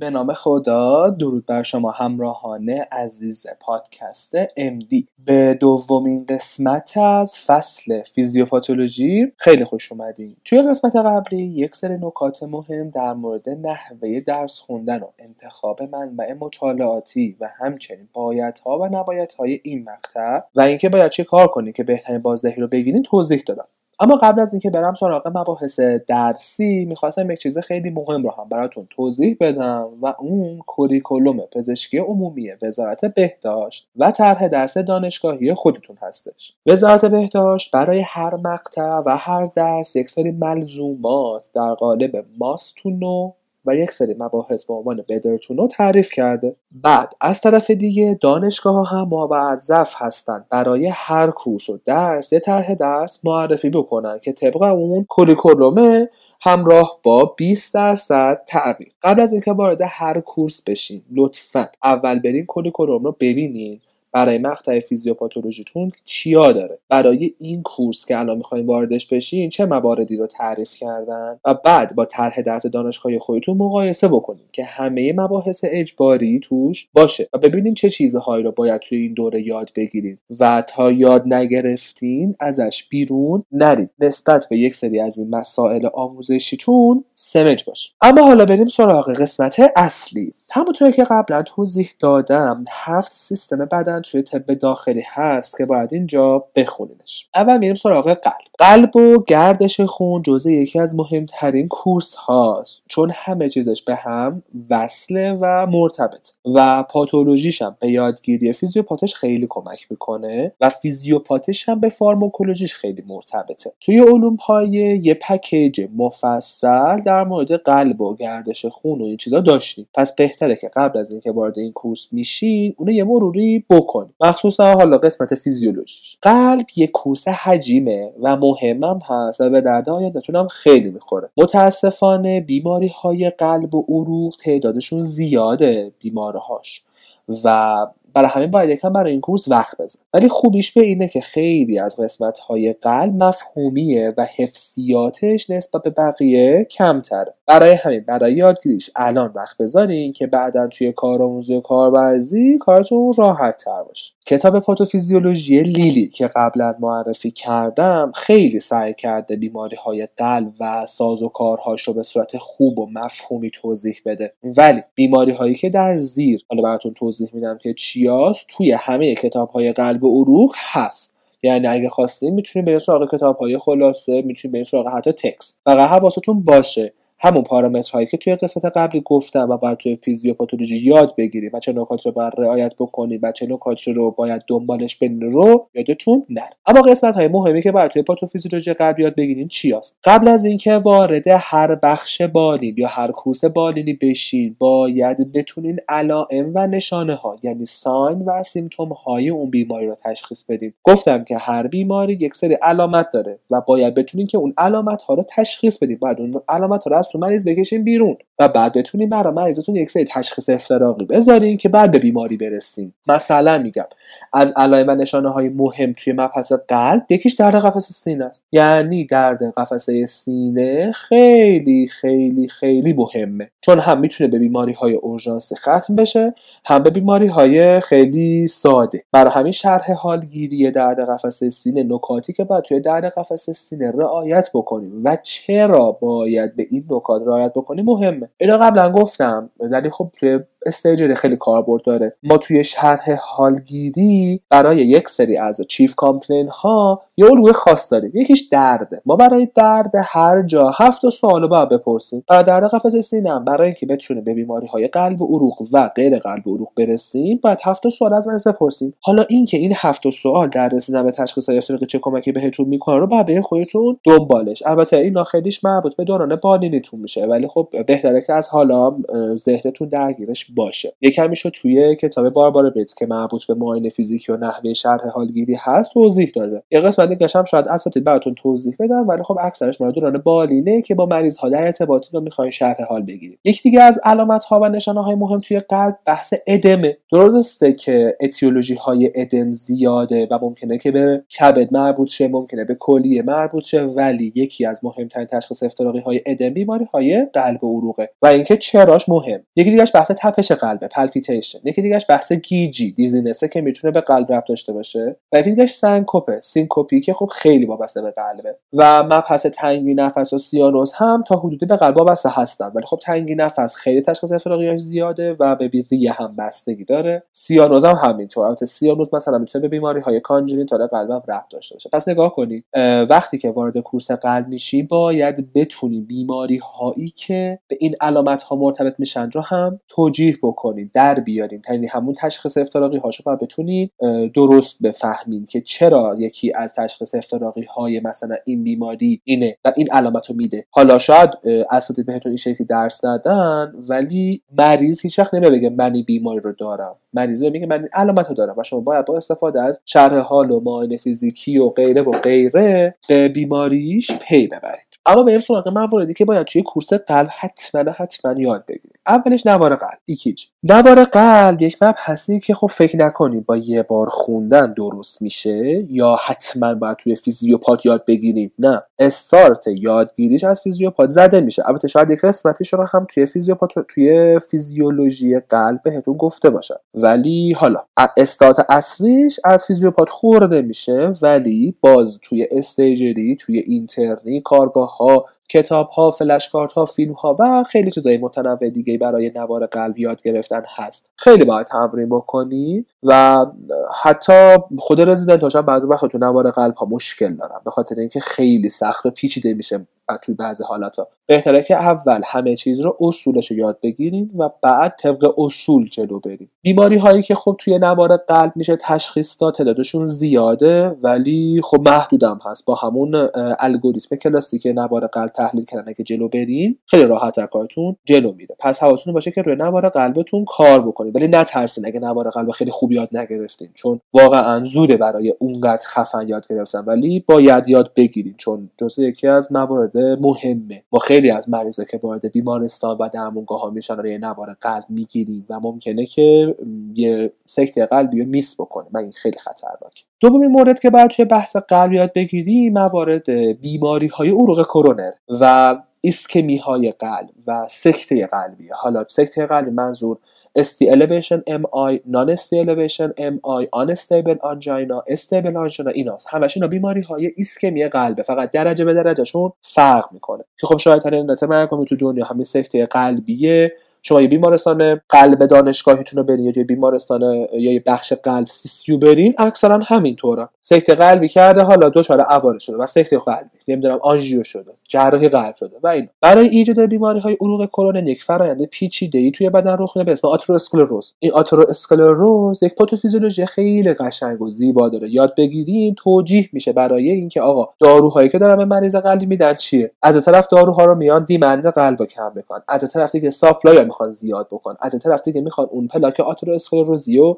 به نام خدا درود بر شما همراهان عزیز پادکست MD به دومین قسمت از فصل فیزیوپاتولوژی خیلی خوش اومدین. توی قسمت قبلی یک سری نکات مهم در مورد نحوه درس خوندن و انتخاب منبع مطالعاتی و همچنین بایدها و نبایدهای این مقطع و اینکه باید چه کار کنید که بهترین بازدهی رو بگیرین توضیح دادم. اما قبل از اینکه برم سراغ مباحث درسی می‌خواستم یک چیز خیلی مهم رو هم براتون توضیح بدم و اون کوریکولوم پزشکی عمومی وزارت بهداشت و طرح درس دانشگاهی خودتون هستش. وزارت بهداشت برای هر مقطع و هر درس یک سری ملزومات در قالب must know و یک سری مباحث به عنوان better to know رو تعریف کرده. بعد از طرف دیگه دانشگاه ها هم موظف هستند برای هر course و درس یه طرح درس معرفی بکنن که طبق اون curriculum ه همراه با 20 درصد تغییر قبل از اینکه وارد هر course بشین لطفا اول برین curriculum رو ببینین. برای مقطع فیزیوپاتولوژیتون چیا داره؟ برای این course که الان می‌خواین واردش بشین چه مواردی رو تعریف کردن؟ و بعد با طرح درس دانشگاهی خودتون مقایسه بکنید که همه مباحث اجباری توش باشه و ببینین چه چیزهایی رو باید توی این دوره یاد بگیرین. و تا یاد نگرفتین ازش بیرون نرید نسبت به یک سری از این مسائل آموزشیتون سمج باشه اما حالا بریم سراغ قسمت اصلی. همونطور که قبلا توضیح دادم هفت سیستم بدن توی طب داخلی هست که باید اینجا بخونینش. اول میریم سراغ قلب. قلب و گردش خون جزء یکی از مهمترین کورس هاست چون همه چیزش به هم وصله و مرتبط. و پاتولوژیش هم به یادگیری فیزیوپاتش خیلی کمک می‌کنه و فیزیوپاتش هم به فارماکولوژیش خیلی مرتبطه. توی علوم پایه یه پکیج مفصل در مورد قلب و گردش خون و این چیزا داشتیم. پس بهتره که قبل از اینکه وارد این کورس میشین اونو یه مروری بکنید مخصوصا حالا قسمت فیزیولوژی قلب یه کورس حجیمه و مهمم هست و به درد آیندهتون خیلی می‌خوره. متاسفانه بیماری های قلب و عروق تعدادشون زیاده بیمارهاش و برای همین باید یکم برای این کورس وقت بزن ولی خوبیش به اینه که خیلی از قسمت های قلب مفهومیه و حفظیاتش نسبت به بقیه کمتره. برای همین برای یادگیریش الان وقت بذارین که بعدا توی کارآموزی کارورزی کارتون راحت تر باشه. کتاب پاتوفیزیولوژی لیلی که قبلا معرفی کردم خیلی سعی کرده بیماری های قلب و ساز و کارهاش رو به صورت خوب و مفهومی توضیح بده. ولی بیماری هایی که در زیر حالا براتون توضیح میدم که چیاست توی همه کتاب های قلب عروق هست. یعنی اگه خواستین می‌تونید به سراغ کتاب های خلاصه می‌تونید به سراغ حتی تکست. فقط حواستون باشه همون پارامترهایی که توی قسمت قبلی گفتم و باید توی فیزیوپاتولوژی یاد بگیریم و چه نکات رو باید رعایت بکنید و چه نکات رو باید دنبالش بین رو یادتون نره. اما قسمت های مهمی که باید توی پاتوفیزیولوژی قبل یاد بگیریم چی هست قبل از اینکه وارد هر بخش بالین یا هر کورس بالینی بشین باید بتونین علائم و نشانه ها یعنی ساین و سیمتوم های اون بیماری رو تشخیص بدین. گفتم که هر بیماری یک سری علامت داره و باید بتونین که اون علامت ها رو تشخیص بدین. بعد اون علامت ها رو تو مریض بکشین بیرون. و بعد بتونین برای مریضتون یک سری تشخیص افتراقی بذارین که بعد به بیماری برسیم. مثلا میگم از علائم و نشانه های مهم توی مبحث قلب یکیش درد قفس سینه است. یعنی درد قفسه سینه خیلی خیلی خیلی مهمه. چون هم می‌تونه به بیماری های اورژانسی ختم بشه هم به بیماری های خیلی ساده. برای همین شرح حالگیری درد قفسه سینه نکاتی که باید توی درد قفسه سینه رعایت بکنیم. و چرا باید به این نکات رعایت بکنیم مهمه. اینا قبلا گفتم ولی خب توی استیجر خیلی کاربرد داره. ما توی شرح حالگیری برای یک سری از chief complaint ها یه الگوی خاص داریم. یکیش درده ما برای درد هر جا هفت سوال باید بپرسیم. برای درد قفسه سینه برای اینکه بتونه به بیماری های قلب عروق و غیر قلب و عروق برسیم باید هفت سوال از مریض بپرسیم. حالا اینکه این هفت سوال در رسیدن به تشخیص های افتراقی چه کمکی بهتون می‌کنه رو باید برین خودتون دنبالش. البته این خیلیش مربوط به دوران بالینیتون میشه ولی خب بهتره که از حالا ذهنتون درگیرش باشه. یکمی شو توی کتاب باربار بیت که مربوط به معاینه فیزیکی و نحوه شرح حالگیری هست توضیح داده. یه قسمت دیگه هم شاید اساتید براتون توضیح بدم ولی خب اکثرش مورد دوران بالینه که با مریض ها در ارتباطی رو می‌خواین شرح حال بگیریم یک دیگه از علامت ها و نشانه های مهم توی قلب بحث ادمه. درسته که اتیولوژی های ادم زیاده و ممکنه که به کبد مربوط شه ممکنه به کلیه مربوط شه ولی یکی از مهمترین تشخیص افتراقی های ادم بیماری های قلب و عروقه. و اینکه چراش مهم. یکی دیگهش بحث تپش قلبه palpitation یکی دیگهش بحث گیجی dizziness ه که می‌تونه به قلب ربط داشته باشه. و یکی دیگهش سنکوپه syncope که خب خیلی وابسته به قلبه. و مبحث تنگی نفس و سیانوز هم تا حدودی به قلب وابسته هستن. ولی خب تنگی نفس خیلی تشخیص افتراقیاش زیاده و به ریه هم بستگی داره. سیانوز هم همینطور. البته سیانوز مثلا می‌تونه به بیماری های congenital قلب ربط داشته باشه. پس نگاه کنید وقتی که وارد course قلب میشی باید بتونی بیماری هایی که به این علامت ها مرتبط میشن رو هم توجیه بکنید در بیارین. یعنی همون تشخیص افتراقی هاشو باید بتونید درست بفهمین که چرا یکی از تشخیص افتراقی های مثلا این بیماری اینه و این علامت رو میده. حالا شاید اساتید بهتون این شکلی درس ندن ولی مریض هیچ وقت نمیگه من این بیماری رو دارم. مریض میگه من این علامت رو دارم و شما باید با استفاده از شرح حال و معاینه فیزیکی و غیره و غیره به بیماریش پی ببرید. اما بریم سراغ مواردی که باید توی course قلب حتما حتما یاد بگیریم. اولش نوار قلب ECG نوار قلب یک مبحثی که خب فکر نکنید با یه بار خوندن درست میشه یا حتما باید توی فیزیوپات یاد بگیریم. نه. استارت یادگیریش از فیزیوپات زده میشه. البته شاید یک قسمتیش رو هم توی فیزیوپات توی فیزیولوژی قلب بهتون گفته باشن ولی حالا استارت اصلیش از فیزیوپات خورده میشه ولی باز توی استیجری توی اینترنی کارگاه ها کتاب ها فلش کارت ها فیلم ها و خیلی چیزای متنوع دیگه برای نوار قلب یاد گرفتن هست. خیلی باید تمرین بکنی و حتی خود رزیدنت هاشم بعضی وقت تو نوار قلب ها مشکل دارن به خاطر اینکه خیلی سخت و پیچیده میشه. توی بعضی حالت ها بهتره که اول همه چیز رو اصولش یاد بگیریم و بعد طبق اصول جلو بریم. بیماری هایی که خب توی نوار قلب میشه تشخیص داد تعدادشون زیاده ولی خب محدودم هست. با همون الگوریتم کلاسیک نوار قلب تحلیل کردن که جلو برین خیلی راحت کارتون جلو میره. پس حواستون باشه که روی نوار قلبتون کار بکنید. ولی نترسین اگه نوار قلب خیلی خوب یاد نگرفتین چون واقعا زوده برای اونقدر خفن یاد گرفتن. ولی باید یاد بگیرید چون جزء یکی از موارد مهمه. ما خیلی از مریضا که وارد بیمارستان و درمونگاه ها میشن روی نوار قلب می‌گیریم و ممکنه که یه سکته قلبی رو میس بکنه و این خیلی خطرناکه دومین مورد که باید توی بحث قلب یاد بگیریم موارد بیماری های عروق کرونر و ایسکمی های قلب و سکته قلبی حالا سکته قلبی منظور ST elevation MI non ST elevation MI unstable angina استیبل آنژینا ایناست. همش اینا بیماری های ایسکمی قلبه. فقط درجه به درجهشون فرق می‌کنه. که خب شاید مرگ تو دنیا همین سکته قلبیه. شما یه بیمارستان قلب دانشگاهیتون رو برین یا بیمارستان یا یه بخش قلب CCU برین اکثرا همینطورن. سکته قلبی کرده حالا دچار عوارض شده و سکته قلبی نمی‌دونم آنژیو شده جراحی قلب شده و این برای ایجاد بیماری های عروق کرونر یک فرآیند پیچیده ای توی بدن رخ میده به اسم آتروسکلروز. این آتروسکلروز یک پاتوفیزیولوژی خیلی قشنگ و زیبا داره. یاد بگیرین توجیه میشه برای اینکه آقا داروهایی که دارن به مریض قلبی میدن چیه؟ از طرف داروها رو میان demand قلب کم می‌کنن. از طرف دیگه supply می‌خوان زیاد بکنن از طرف دیگه می‌خوان اون پلاک آتروسکلروزیو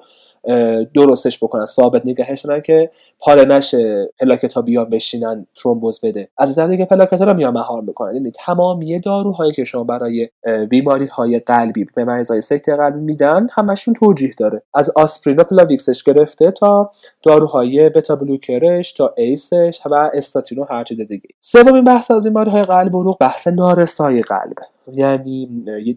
درستش بکنن ثابت نگهش که پاره نشه پلاکت ها بیان بشینن ترومبوز بده. از طرف دیگه پلاکت ها رو میان مهار می‌کنن. یعنی تمامی داروهایی که شما برای بیماری های قلبی به مریضای سکته قلبی میدن همشون توجیه داره. از آسپرین و پلاویکسش گرفته تا داروهای بتا بلوکرش تا ACEش و استاتین و هر چیز دیگه. سومین بحث از بیماری های قلب و بحث نارسایی قلب. یعنی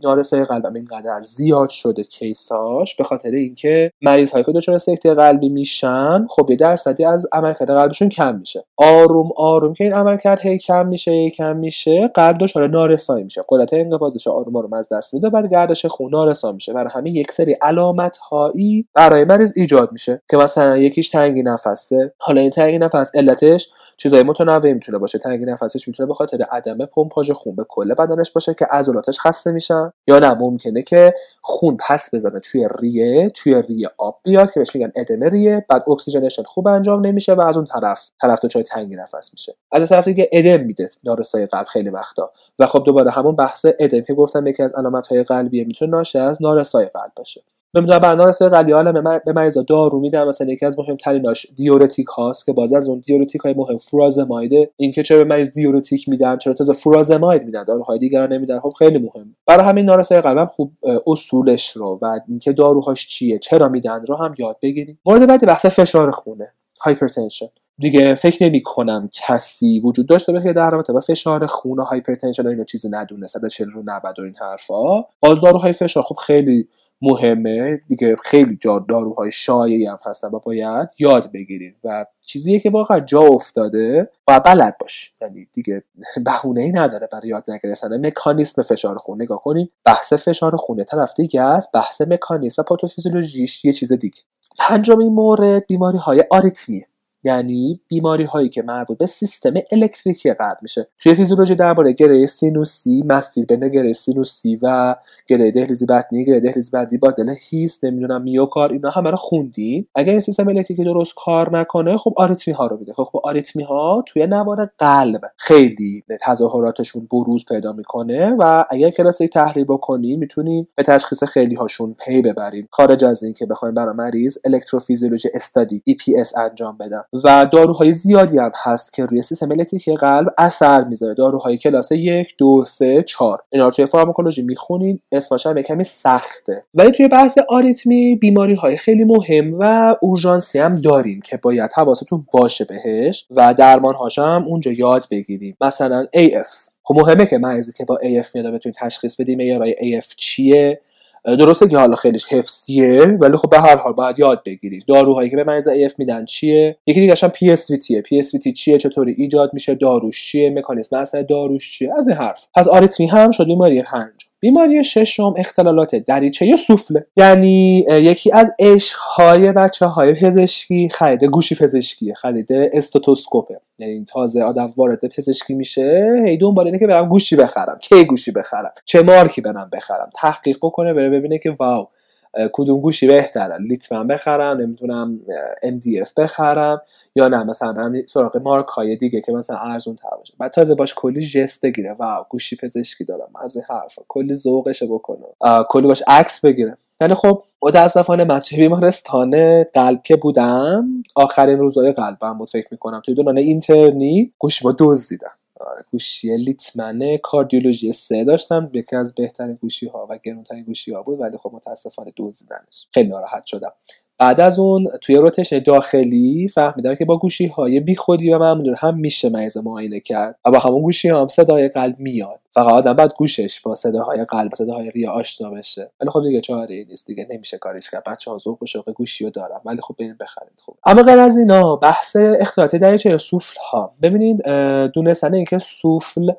نارسایی قلب اینقدر زیاد شده کیساش به خاطر اینکه مریض هایی که دچار سکته قلبی میشن خب یه درصدی از عملکرد قلبشون کم میشه. آروم آروم که این عملکرد هی کم میشه هی کم میشه قلب دچار نارسایی میشه. قدرت انقباضش آروم آروم از دست میده بعد گردش خون نارسا میشه. برای همین یک سری علامت هایی برای مریض ایجاد میشه که مثلا یکیش تنگی نفسه. حالا این تنگی نفس علتش چیزای متنوعی می‌تونه باشه. تنگی نفسش می‌تونه به خاطر عدم پمپاژ خون به کل بدنش باشه که عضلاتش خسته میشن یا نه. ممکنه که خون پس بزنه توی ریه توی ریه آب بیاد که بهش میگن ادمه ریه بعد اکسیژنشن خوب انجام نمیشه و از اون طرف دچار تنگی نفس میشه. از طرف دیگه ادم میده نارسایی قلب خیلی وقتا. و خب دوباره همون بحث ادم که گفتم یکی از علامت های قلبیه می‌تونه ناشی از نارسایی قلب باشه. نمی‌دونم بر نارسایی قلبی حالا به مریضا دارو میدن. مثلا یکی از مهمتریناش دیورتیک هاست که باز از اون دیورتیک های مهم فوروزماید. اینکه چرا به مریض دیورتیک میدن چرا تازه فوروزماید میدن. داروهای دیگر نمیدن. خب خیلی مهم. برای همین نارسایی قلب خوب اصولش رو و اینکه داروهاش چیه چرا میدن رو هم یاد بگیریم. مورد بعدی بحث فشار خونه. hypertension دیگه فکر نمی کنم کسی وجود داشته باشه در رابطه با فشار خون و hypertension و اینا چیزی ندونه. 140 رو 90 و این حرفا. باز داروهای فشار خب خیلی مهمه. دیگه خیلی جا داروهای شایعی هم هستن و باید یاد بگیرید و چیزیه که واقعا جا افتاده و بلد باش. یعنی دیگه بهونه ای نداره برای یاد نگرفتن. مکانیسم فشار خون. نگاه کنید بحث فشار خونه. طرف دیگه است بحث مکانیسم و پاتوفیزیولوژیش یه چیز دیگه. پنجمین مورد بیماری های آریتمیه. یعنی بیماری هایی که مربوط به سیستم الکتریکی قلب میشه. توی فیزیولوژی درباره گره سینوسی مسیر بین گره سینوسی و گره دهلیزی بطنی گره دهلیزی بطنی باندل هیس نمی‌دونم میوکارد اینا همه رو خوندین اگر این سیستم الکتریکی درست کار نکنه خب آریتمی ها رو میده. خب, آریتمی ها توی نوار قلب خیلی تظاهراتشون بروز پیدا می‌کنه و اگر کلاسیک تحلیل بکنی می‌تونیم به تشخیص خیلی هاشون پی ببریم. خارج از اینکه بخوایم برای مریض الکتروفیزیولوژی study EPS انجام بدم. و داروهای زیادی هم هست که روی سیستم الکتریکی قلب اثر می‌ذاره. داروهای کلاس یک دو سه چهار. اینا رو توی فارماکولوژی می‌خونید اسمش هم کمی سخته. ولی توی بحث آریتمی بیماری های خیلی مهم و اورژانسی هم داریم که باید حواستون باشه بهش و درمان هم اونجا یاد بگیریم. مثلا AF خب مهمه که مریضی که با AF میاد بتونید تشخیص بدیم معیارهای AF چیه؟ درسته که حالا خیلیش حفظیه ولی خب به هر حال باید یاد بگیرید داروهایی که به مریض AF میدن چیه؟ یکی دیگه هم پی اس وی تیه پی اس وی تی چیه؟ چطوری ایجاد میشه؟ داروش چیه؟ مکانیزم اثر داروش چیه؟ از این حرف. پس آریتمی هم شد بیماری پنج. بیماری ششم اختلالات دریچه یا سوفله. یعنی یکی از عشق‌های بچه های پزشکی خرید گوشی پزشکی خرید استتوسکوپه یعنی تازه آدم وارد پزشکی میشه هی دنبال اینه که برم گوشی بخرم کی گوشی بخرم چه مارکی برم بخرم تحقیق بکنه بره ببینه که واو کدوم گوشی بهتره لیتمن بخرم نمی‌تونم MDF بخرم یا نه؟ مثلا برم سراغ مارک های دیگه که مثلا ارزون تر باشه. بعد تازه باش کلی جست بگیره. واو گوشی پزشکی دارم از این حرفا. کلی ذوقش بکنه. کلی باش عکس بگیره. ولی خب متاسفانه من توی بیمارستان قلب که بودم. آخرین روزهای قلبم بود فکر می‌کنم. توی دوران اینترنی گوشی با دزدیدم. گوشی لیتمنه کاردیولوژی سه داشتم. یکی از بهترین گوشی ها و گرونترین گوشی ها بود ولی خب متاسفانه دزدیدنش. خیلی ناراحت شدم. بعد از اون توی روتشن داخلی فهمیدم که با گوشی های بی خودی و معمول هم میشه مریض معاینه کرد و با همون گوشی هم صدای قلب میاد. فقط آدم بعد گوشش با صداهای قلب صداهای ریه آشنا بشه. ولی خب دیگه چاره نیست دیگه نمیشه کارش کرد. بچه ها ذوق و شوق گوشی رو دارم ولی خب بریم بخرید خوب. اما غیر از اینا بحث اختلاط دریچه سوفل ها ببینید دونستن اینکه سوفل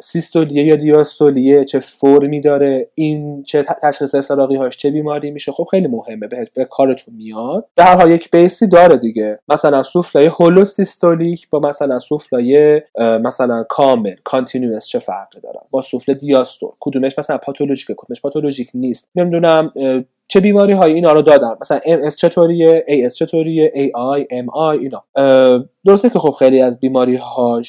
سیستولیه یا دیاستولیه چه فرمی داره این چه تشخیص افتراقی هاش چه بیماری میشه خب خیلی مهمه به, به کارتون میاد. به هر حال یک بیسی داره دیگه. مثلا سوفلای هولوسیستولیک با مثلا سوفلای مثلا کامل کانتینیوس چه فرقی دارن؟ با سوفل دیاستول کدومش مثلا پاتولوژیک کدومش پاتولوژیک نیست. نمی‌دونم چه بیماری های اینا رو دادن؟ مثلا MS چطوریه؟ AS چطوریه؟ AI MI اینا. درسته که خب خیلی از بیماری ها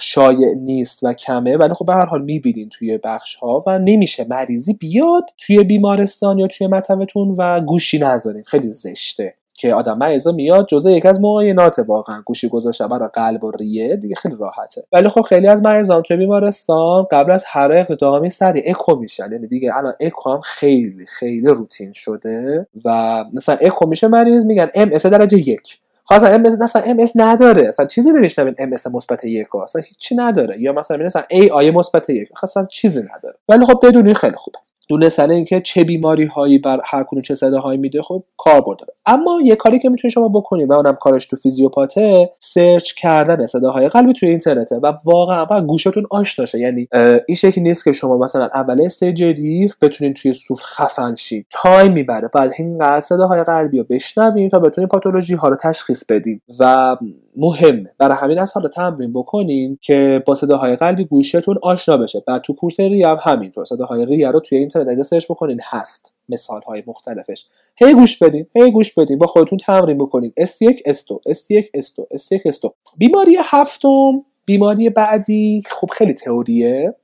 شایع نیست و کمه ولی خب به هر حال می‌بینین توی بخش ها و نمیشه مریضی بیاد توی بیمارستان یا توی مطبتون و گوشی نذارین. خیلی زشته. که آدم مریضا میاد جزء یکی از معاینات واقعا. گوشی گذاشته برای قلب و ریه دیگه خیلی راحته. ولی خب خیلی از مریضان توی بیمارستان قبل از هر اقدامی سری اکو میشن. یعنی دیگه الان اکو هم خیلی خیلی روتین شده و مثلا اکو میشه مریض میگن ام اس درجه یک. خاصا ام اس اصلا ام اس نداره. اصلا چیزی نمیشنوین ام اس مثبت یک اصلا هیچی نداره. یا مثلا مثلا ای آی مثبت یک. اصلا چیزی نداره. ولی خب بدونی خیلی خوبه. دونستن اینکه چه بیماری هایی بر هر کدوم چه صداهایی میده خب کاربرد داره اما یه کاری که می‌تونید شما بکنید و اونم کارش تو فیزیوپاته سرچ کردن صداهای قلبی توی اینترنته و واقعا با گوشتون آشنا شه یعنی این شکلی نیست که شما مثلا اول استیج ریخ بتونید توی سوف خفن شید. تایم می‌بره. بعد اینقدر صداهای قلبی رو بشنویم تا بتونید پاتولوژی ها رو تشخیص بدیم و مهمه. برای همین از حالا تمرین بکنین که با صداهای قلبی گوشتون آشنا بشه. بعد تو کورس ری هم همینطور. صداهای ری رو توی اینترنت سرچ بکنین هست. مثال های مختلفش. هی گوش بدین هی گوش بدین. با خودتون تمرین بکنین. S1 S2 S1 S2 S1 S2 بیماری هفتم بیماری بعدی خب خیلی تئوریه.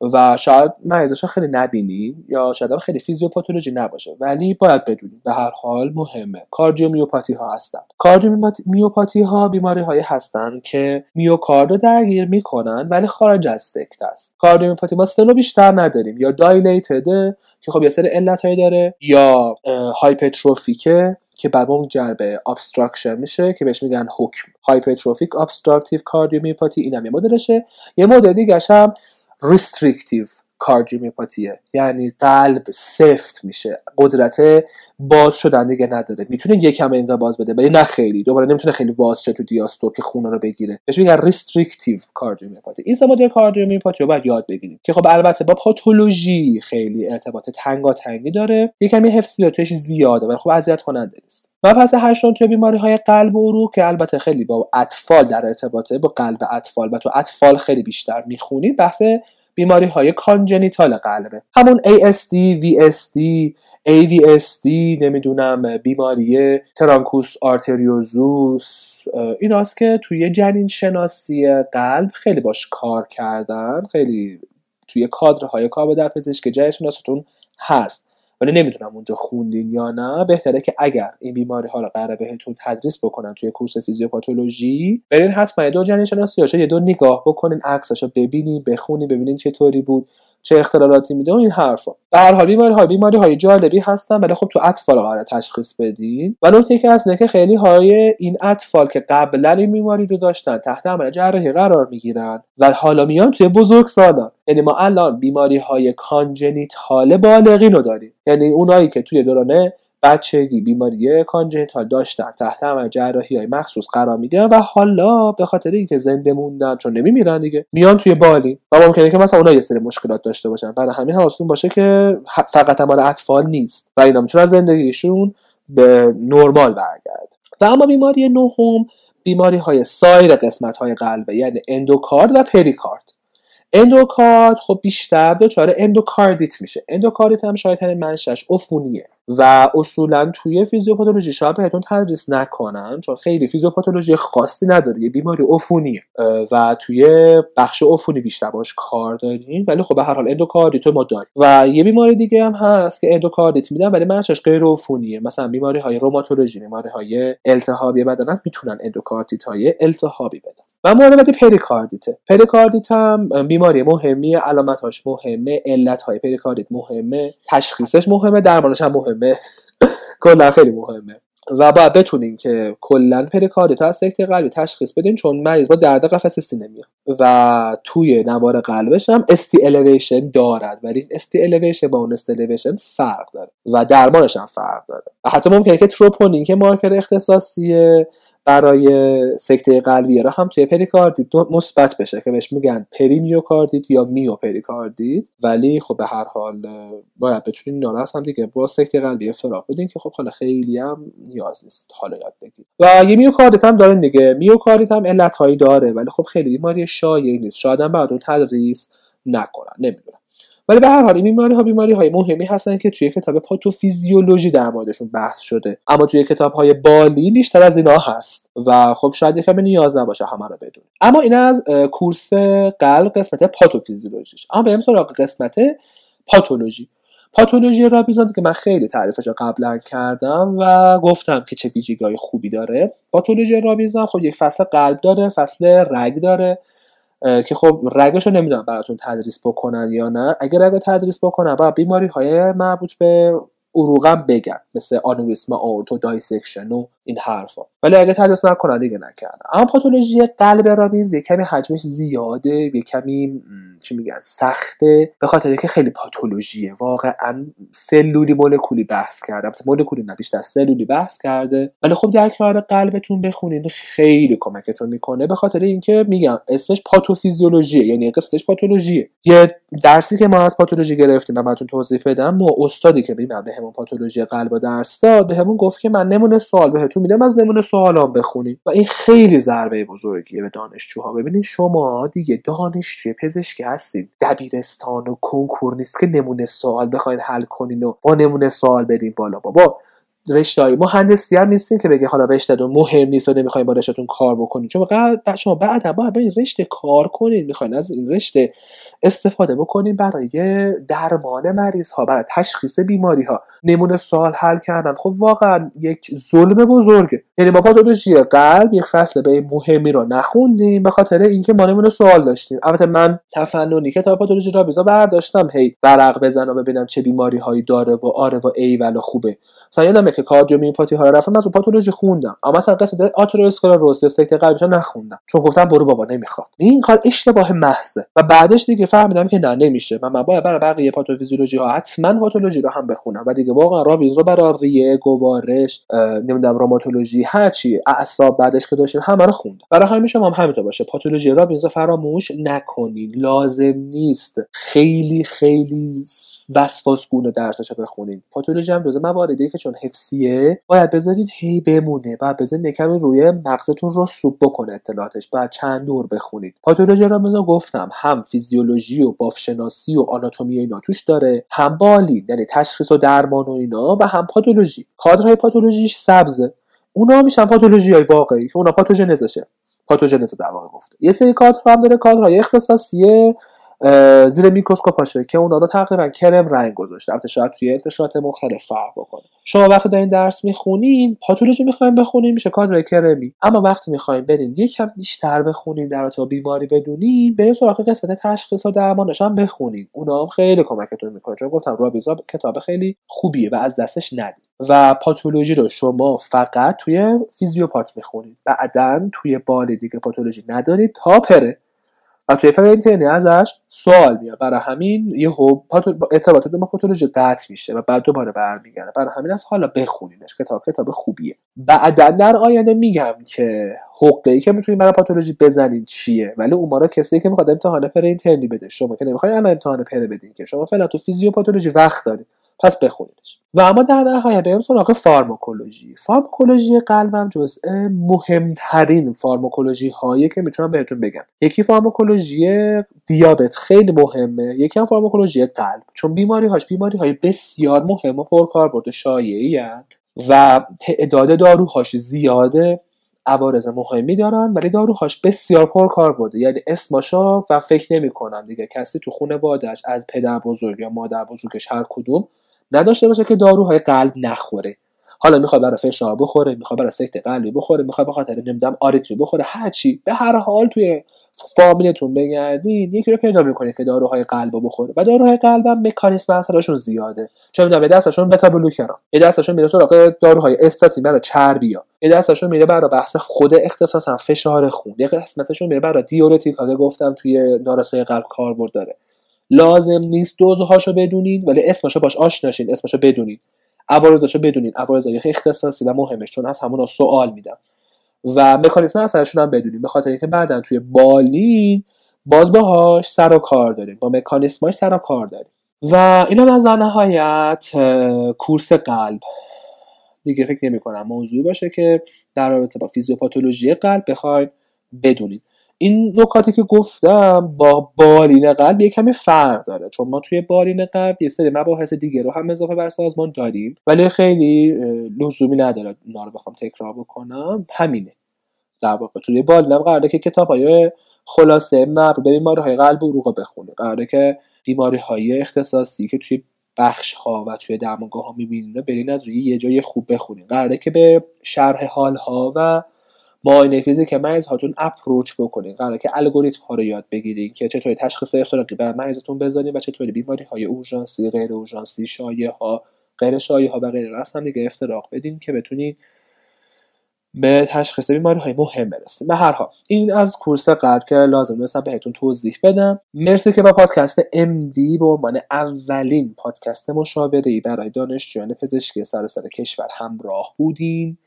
و شاید مریضاشا خیلی نبینی یا شاید هم خیلی فیزیوپاتولوژی نباشه ولی باید بدونید به هر حال مهمه. کاردیومیوپاتی ها هستن. کاردیومیوپاتی ها بیماری هایی هستن که میوکارد رو درگیر می‌کنن ولی خارج از سکت است. کاردیومیوپاتی ما استنو بیشتر نداریم. یا دایلیتده که خب یه سری علت هایی داره یا hypertrophic ه که بعد منجر به obstruction میشه که بهش میگن HOCM. hypertrophic obstructive cardiomyopathy اینم یه مدلشه. یه مدل دیگه هم restrictive cardiomyopathy ه یعنی قلب سفت میشه. قدرت باز شدن دیگه نداره. می‌تونه یکم اینقدر باز بده ولی نه خیلی. دوباره نمی‌تونه خیلی باز شه تو دیاستول که خون رو بگیره. بهش میگن restrictive cardiomyopathy این مدل کاردیومیوپاتی رو باید یاد بگیرید که خب البته با پاتولوژی خیلی ارتباط تنگا تنگی داره یکمی حفظیاتش زیاده ولی خب اذیت کننده نیست. و پس هشتم توی بیماری های قلب و عروق که البته خیلی با اطفال در ارتباطه با قلب اطفال. و تو اطفال خیلی بیشتر می‌خونید بحث بیماری های congenital قلبه همون ASD, VSD, AVSD نمی‌دونم بیماری truncus arteriosus ایناست که توی جنین شناسی قلب خیلی باش کار کردن خیلی توی کادرهای کار در پزشک جنین شناستون هست. ولی نمی‌دونم اونجا خوندین یا نه. بهتره که اگر این بیماری ها رو قراره بهتون تدریس بکنن توی course فیزیوپاتولوژی برین حتما یه دور جنین شناسی یه دور نگاه بکنین عکساشو ببینین بخونین ببینین چطوری بود. چه اختلالاتی میده و این حرفا. به هر حال بیماری های بیماری های جالبی هستن ولی خب تو اطفال قرار تشخیص بدین. و نکته که هست که خیلی های این اطفال که قبلا این بیماری رو داشتن تحت عمل جراحی قرار می‌گیرن و حالا میان توی بزرگ سالان یعنی ما الان بیماری های کانجنیتال بالغین رو داریم. یعنی اونایی که توی دورانه بچگی بیماری کانجنتال داشتن تحت عمل جراحی های مخصوص قرار می‌گیرن و حالا به خاطر اینکه زنده موندن چون نمیمیرن دیگه میان توی بالی و ممکنه که مثلا اونها یه سری مشکلات داشته باشن. برای همین حواستون باشه که فقط مال اطفال نیست و اینا می‌تونن زندگیشون به نرمال برگرد. و اما بیماری نهم بیماری های سایر قسمت های قلبه یعنی اندوکارد و پریکارد. اندوکارد خب بیشتر دچار اندوکاردیت میشه. اندوکاردیت هم شاید منشأش عفونیه و اصولا توی فیزیوپاتولوژی شاید بهتون تدریس نکنن چون خیلی فیزیوپاتولوژی خاصی نداره یه بیماری عفونیه. و توی بخش عفونی بیشتر باش کار داریم ولی خب به هر حال اندوکاردیت ما داریم. و یه بیماری دیگه هم هست که اندوکاردیت میدن ولی منشأش غیر عفونیه. مثلا بیماری های روماتولوژی بیماری های التهابی بدن می‌تونن اندوکاردیت های التهابی بدن. و مورد بعدی پریکاردیته. پریکاردیت هم بیماری مهمیه علامتاش مهمه علت های پریکاردیت مهمه تشخیصش مهمه درمانش هم مهمه. کلا خیلی مهمه. و باید بتونین که کلا پریکاردیت از سکته قلبی تشخیص بدین چون مریض با درد قفس سینه میاد. و توی نوار قلبش هم ST elevation دارد. ولی این ST elevation با اون ST elevation فرق داره. و درمانش هم فرق داره. و حتی ممکنه که تروپونین که مارکر اختصاصیه برای سکته قلبی را هم توی پریکاردیت مثبت بشه که بهش میگن پریمیوکاردیت یا میو پریکاردیت ولی خب به هر حال باید بتونین اینا هم دیگه با سکته قلبی افتراق بدین که خب حالا خیلی هم نیاز نیست. حالا یاد بگیر و یه میوکاردیت هم داره دیگه. میوکاردیت هم علت هایی داره ولی خب خیلی بیماری شایعی نیست. شاید هم بعد اون تدریس نکنن. نمی‌دونم. ولی به هر حال این بیماری ها بیماری های مهمی هستن که توی کتاب پاتوفیزیولوژی در موردشون بحث شده. اما توی کتاب های بالی بیشتر از اینا هست و خب شاید یکم نیاز نباشه همه رو بدون اما این از کورس قلب قسمت پاتوفیزیولوژیش. اما بریم سراغ قسمت پاتولوژی. پاتولوژی رابیزان که من خیلی تعریفش رو قبلا کردم و گفتم که چه ویژگی‌های خوبی داره. پاتولوژی رابیزان خب یک فصل قلب داره فصل رگ داره. که خب رگش رو نمی‌دونم براتون تدریس بکنن یا نه. اگر رگ تدریس بکنن با بیماری های مربوط به عروقم بگن مثل آنوریسم آئورت و dissection و این حرفا. ولی اگه تدریس نکنن دیگه نکردن. اما پاتولوژی قلب رابینز یه کمی حجمش زیاده یه کمی چی میگن سخته. به خاطر که خیلی پاتولوژیه. واقعا سلولی مولکولی بحث کرده. مولکولی نه بیشتر سلولی بحث کرده. ولی خب در کنار قلبتون بخونین خیلی کمکتون می‌کنه. به خاطر اینکه میگم اسمش پاتوفیزیولوژیه. یعنی قسمتش پاتولوژیه. یه درسی که ما از پاتولوژی گرفتیم و براتون توضیح بدم ما استادی که به همون پاتولوژی قلب درس داد بهمون گفت که من نمونه سوال بهتون میدم از نمونه سوالام بخونید و این خیلی ضربه بزرگیه به دانشجوها. ببینید شما دیگه دانشجوی پزشکی هستین دبیرستان و کنکور نیست که نمونه سوال بخواین حل کنین و با نمونه سوال بدین بالا. بابا رشته های مهندسی هم نیستین که بگه حالا رشته دو مهم نیست و نمی‌خواین با رشتهتون کار بکنین چون بعد شما بعدا با این رشته کار کنین. می‌خواین از این رشته استفاده بکنین برای درمان مریض ها برای تشخیص بیماری ها نمونه سوال حل کردن. خب واقعا یک ظلم بزرگه. یعنی ما پاتولوژی قلب یک فصل به مهمی رو نخوندیم به خاطر اینکه ما نمونه سوال داشتیم. البته من تفننی کتاب پاتولوژی رابیزا برداشتم هی ورق بزنم ببینم چه بیماری هایی داره و آره و و خوبه. مثلا که کاردیومیوپاتی ها رفتم از پاتولوژی خوندم. اما مثلا قسمت آتروسکلروز سکته قلبی نخوندم. چون گفتم برو بابا نمی‌خواد. این کار اشتباه محضه. و بعدش دیگه فهمیدم که نه نمیشه. من, باید برای بقیه پاتوفیزیولوژی ها حتما پاتولوژی رو هم بخونم. و دیگه واقعا رابینز رو برای ریه گوارش نمی‌دونم روماتولوژی هر چی اعصاب بعدش که داشتیم همه رو خوندم. برای همین شما هم همینطور باشه. پاتولوژی رابینز فراموش نکنید لازم نیست. خیلی خیلی وسواسگونه درسش بخونید پاتولوژی هم جزء مواردی که چون حفظیه باید بذارید هی بمونه باید بذارید کمی روی مغزتون رو سوب بکنه اطلاعاتش باید چند دور بخونید. پاتولوژی را مثلا گفتم هم فیزیولوژی و بافشناسی و آناتومی اینا توش داره هم بالی یعنی تشخیص و درمان و اینا و هم پاتولوژی. کادرهای پاتولوژیش سبزه. اونا میشن پاتولوژی های واقعی که اونا پاتوژنزشه. پاتوژنز در واقع گفته. یه سری کادر هم داره کادرهای اختصاصیه. زیر میکروسکوپ که اونا رو تقریبا کرم رنگ گذاشته. البته شاید توی انتشارات مختلف فرق بکنه. شما وقتی دارین درس می‌خونین پاتولوژی می‌خواین بخونین میشه کادر کرمی. اما وقتی می‌خواین برین یکم بیشتر بخونین در حد بیماری بدونین برین سراغ قسمت تشخیص و درمانش هم بخونین. اونا هم خیلی کمکتون می‌کنه. چون گفتم رابینز کتاب خیلی خوبیه و از دستش ندید. و پاتولوژی رو شما فقط توی فیزیوپات می‌خونید. بعدا توی بالین دیگه پاتولوژی ندارید تا پره. و توی ازش سوال میاد. برای همین یه ارتباطات با پاتولوژی قطع میشه و بعد دوباره برمیگرده. برای همین از حالا بخونینش. کتاب کتاب خوبیه. بعدا در آینده میگم که حقه ای که می‌تونید برای پاتولوژی بزنین چیه؟ ولی اون کسی که می‌خواد امتحان پرینترنی بده. شما که نمی‌خواین الان امتحان پر بدین که. شما فعلا تو فیزیوپاتولوژی وقت دارید پس بخونیدش. و اما در نهایت بریم سراغ فارماکولوژی. فارماکولوژی قلبم جزء مهمترین فارماکولوژی هایی که می‌تونم بهتون بگم. یکی فارماکولوژی دیابت خیلی مهمه یکی هم فارماکولوژی قلب. چون بیماری هاش بیماری های بسیار مهم و پرکاربرد شایعی و تعداد داروهاش زیاده عوارض مهمی دارن ولی داروهاش بسیار پر بوده یعنی اسماشا و فکر نمی‌کنم دیگه. کسی تو خانوادهش از پدر بزرگ یا مادر بزرگش هر کدوم نداشته باشه که داروهای قلب نخوره. حالا می‌خواد برای فشار بخوره می‌خواد برای سکته قلبی بخوره می‌خواد به خاطر نمی‌دونم آریتمی بخوره هر چی. به هر حال توی فامیلتون بگردید یکی رو پیدا می‌کنید که داروهای قلب بخوره. و داروهای قلب هم مکانیسم اثرشون زیاده. چون می‌دونم یه دستشون بتا بلوکران یه دستشون میره سراغ داروهای استاتین برای چربیا یه دستشون میره برای بحث خود اختصاصا فشار خون. یه قسمتشون میره برای دیورتیک که گفتم توی نارسای قلب کاربرد داره. لازم نیست دوزهاشو بدونید ولی اسمشو باش آشناشین اسمشو بدونید عوارضشو بدونید عوارض اختصاصی و مهمش چون از همون سوال میدم. و مکانیزم اثرشون هم بدونید به خاطر اینکه بعدا توی بالین باز باهاش سر و کار داریم با مکانیسماش سر و کار داریم و اینم از در نهایت کورس قلب. دیگه فکر نمی کنم موضوعی باشه که در رابطه با فیزیوپاتولوژی قلب بخواید بدونید این نکاتی که گفتم با بالین قلب یه کمی فرق داره چون ما توی بالین قلب یه سری مباحث دیگه رو هم اضافه بر سازمان داریم ولی خیلی لزومی نداره اونا رو بخوام تکرار بکنم. همینه. در واقع توی بالینم قراره که کتاب های خلاصه مربوط به بیماری های قلب و عروق بخونه. قراره که بیماری های اختصاصی که توی بخش ها و توی درمانگاه ها می‌بینید برین از روی یه جای خوب بخونید قراره که به شرح حال ها و معاینه فیزیک مریض هاتون اپروچ بکنید قراره که الگوریتم ها رو یاد بگیرید که چطوری تشخیص افتراقی بر مریضتون بزنید و چطوری بیماری های اورژانسی غیر اورژانسی شایع ها غیر شایع ها و غیر هم دیگه افتراق بدین که بتونید به تشخیص بیماری های مهم برسیم به هر حال این از کورس قلب که لازم داشتم بهتون توضیح بدم. مرسی که با پادکست MD به عنوان اولین پادکست مشاوره ای برای دانشجویان پزشکی سراسر کشور همراه بودین.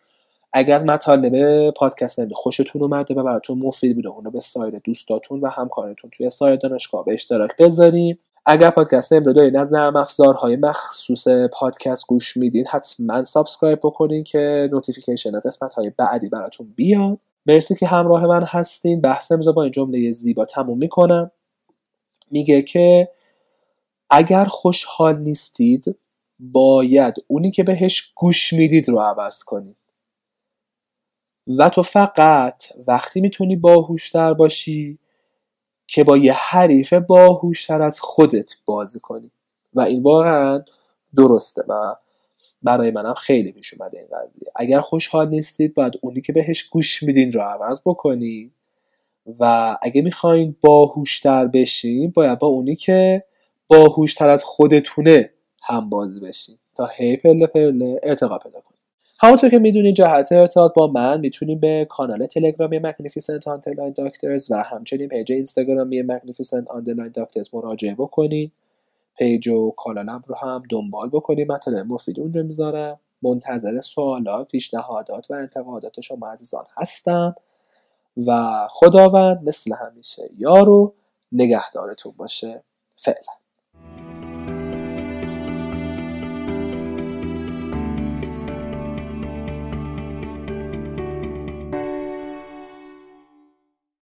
اگر از مطالب پادکست نمی خوشتون اومده و براتون مفید بوده اونو به سایر دوستاتون و همکارتون توی سایر دانشگاه به اشتراک بذاریم اگر پادکست دارین از نرم افزارهای مخصوص پادکست گوش میدین حتما subscribe بکنین که notification قسمت های بعدی براتون بیاد. مرسی که همراه من هستین. بحث امضا با این جمله زیبا تموم می‌کنم. میگه که اگر خوشحال نیستید باید اونی که بهش گوش می‌دید رو عوض کنید. و تو فقط وقتی می‌تونی باهوشتر باشی که با یه حریف باهوشتر از خودت بازی کنی. و این واقعا درسته و برای منم خیلی پیش اومده این قضیه. اگر خوشحال نیستید باید اونی که بهش گوش میدین رو عوض بکنی. و اگه می‌خواین باهوشتر بشین باید با اونی که باهوشتر از خودتونه هم بازی بشین. تا هی پله پله ارتقا پیدا همونطور که می‌دونید جهت ارتباط با من می‌تونیم به کانال تلگرامی magnificent underline doctors و همچنین پیج اینستاگرامی magnificent underline doctors مراجعه بکنید پیج و کانالم رو هم دنبال بکنید مطالب مفید اونجا می‌ذارم. منتظر سوالات پیشنهادات و انتقادات شما عزیزان هستم. و خداوند مثل همیشه یار و نگهدارتون باشه. فعلا.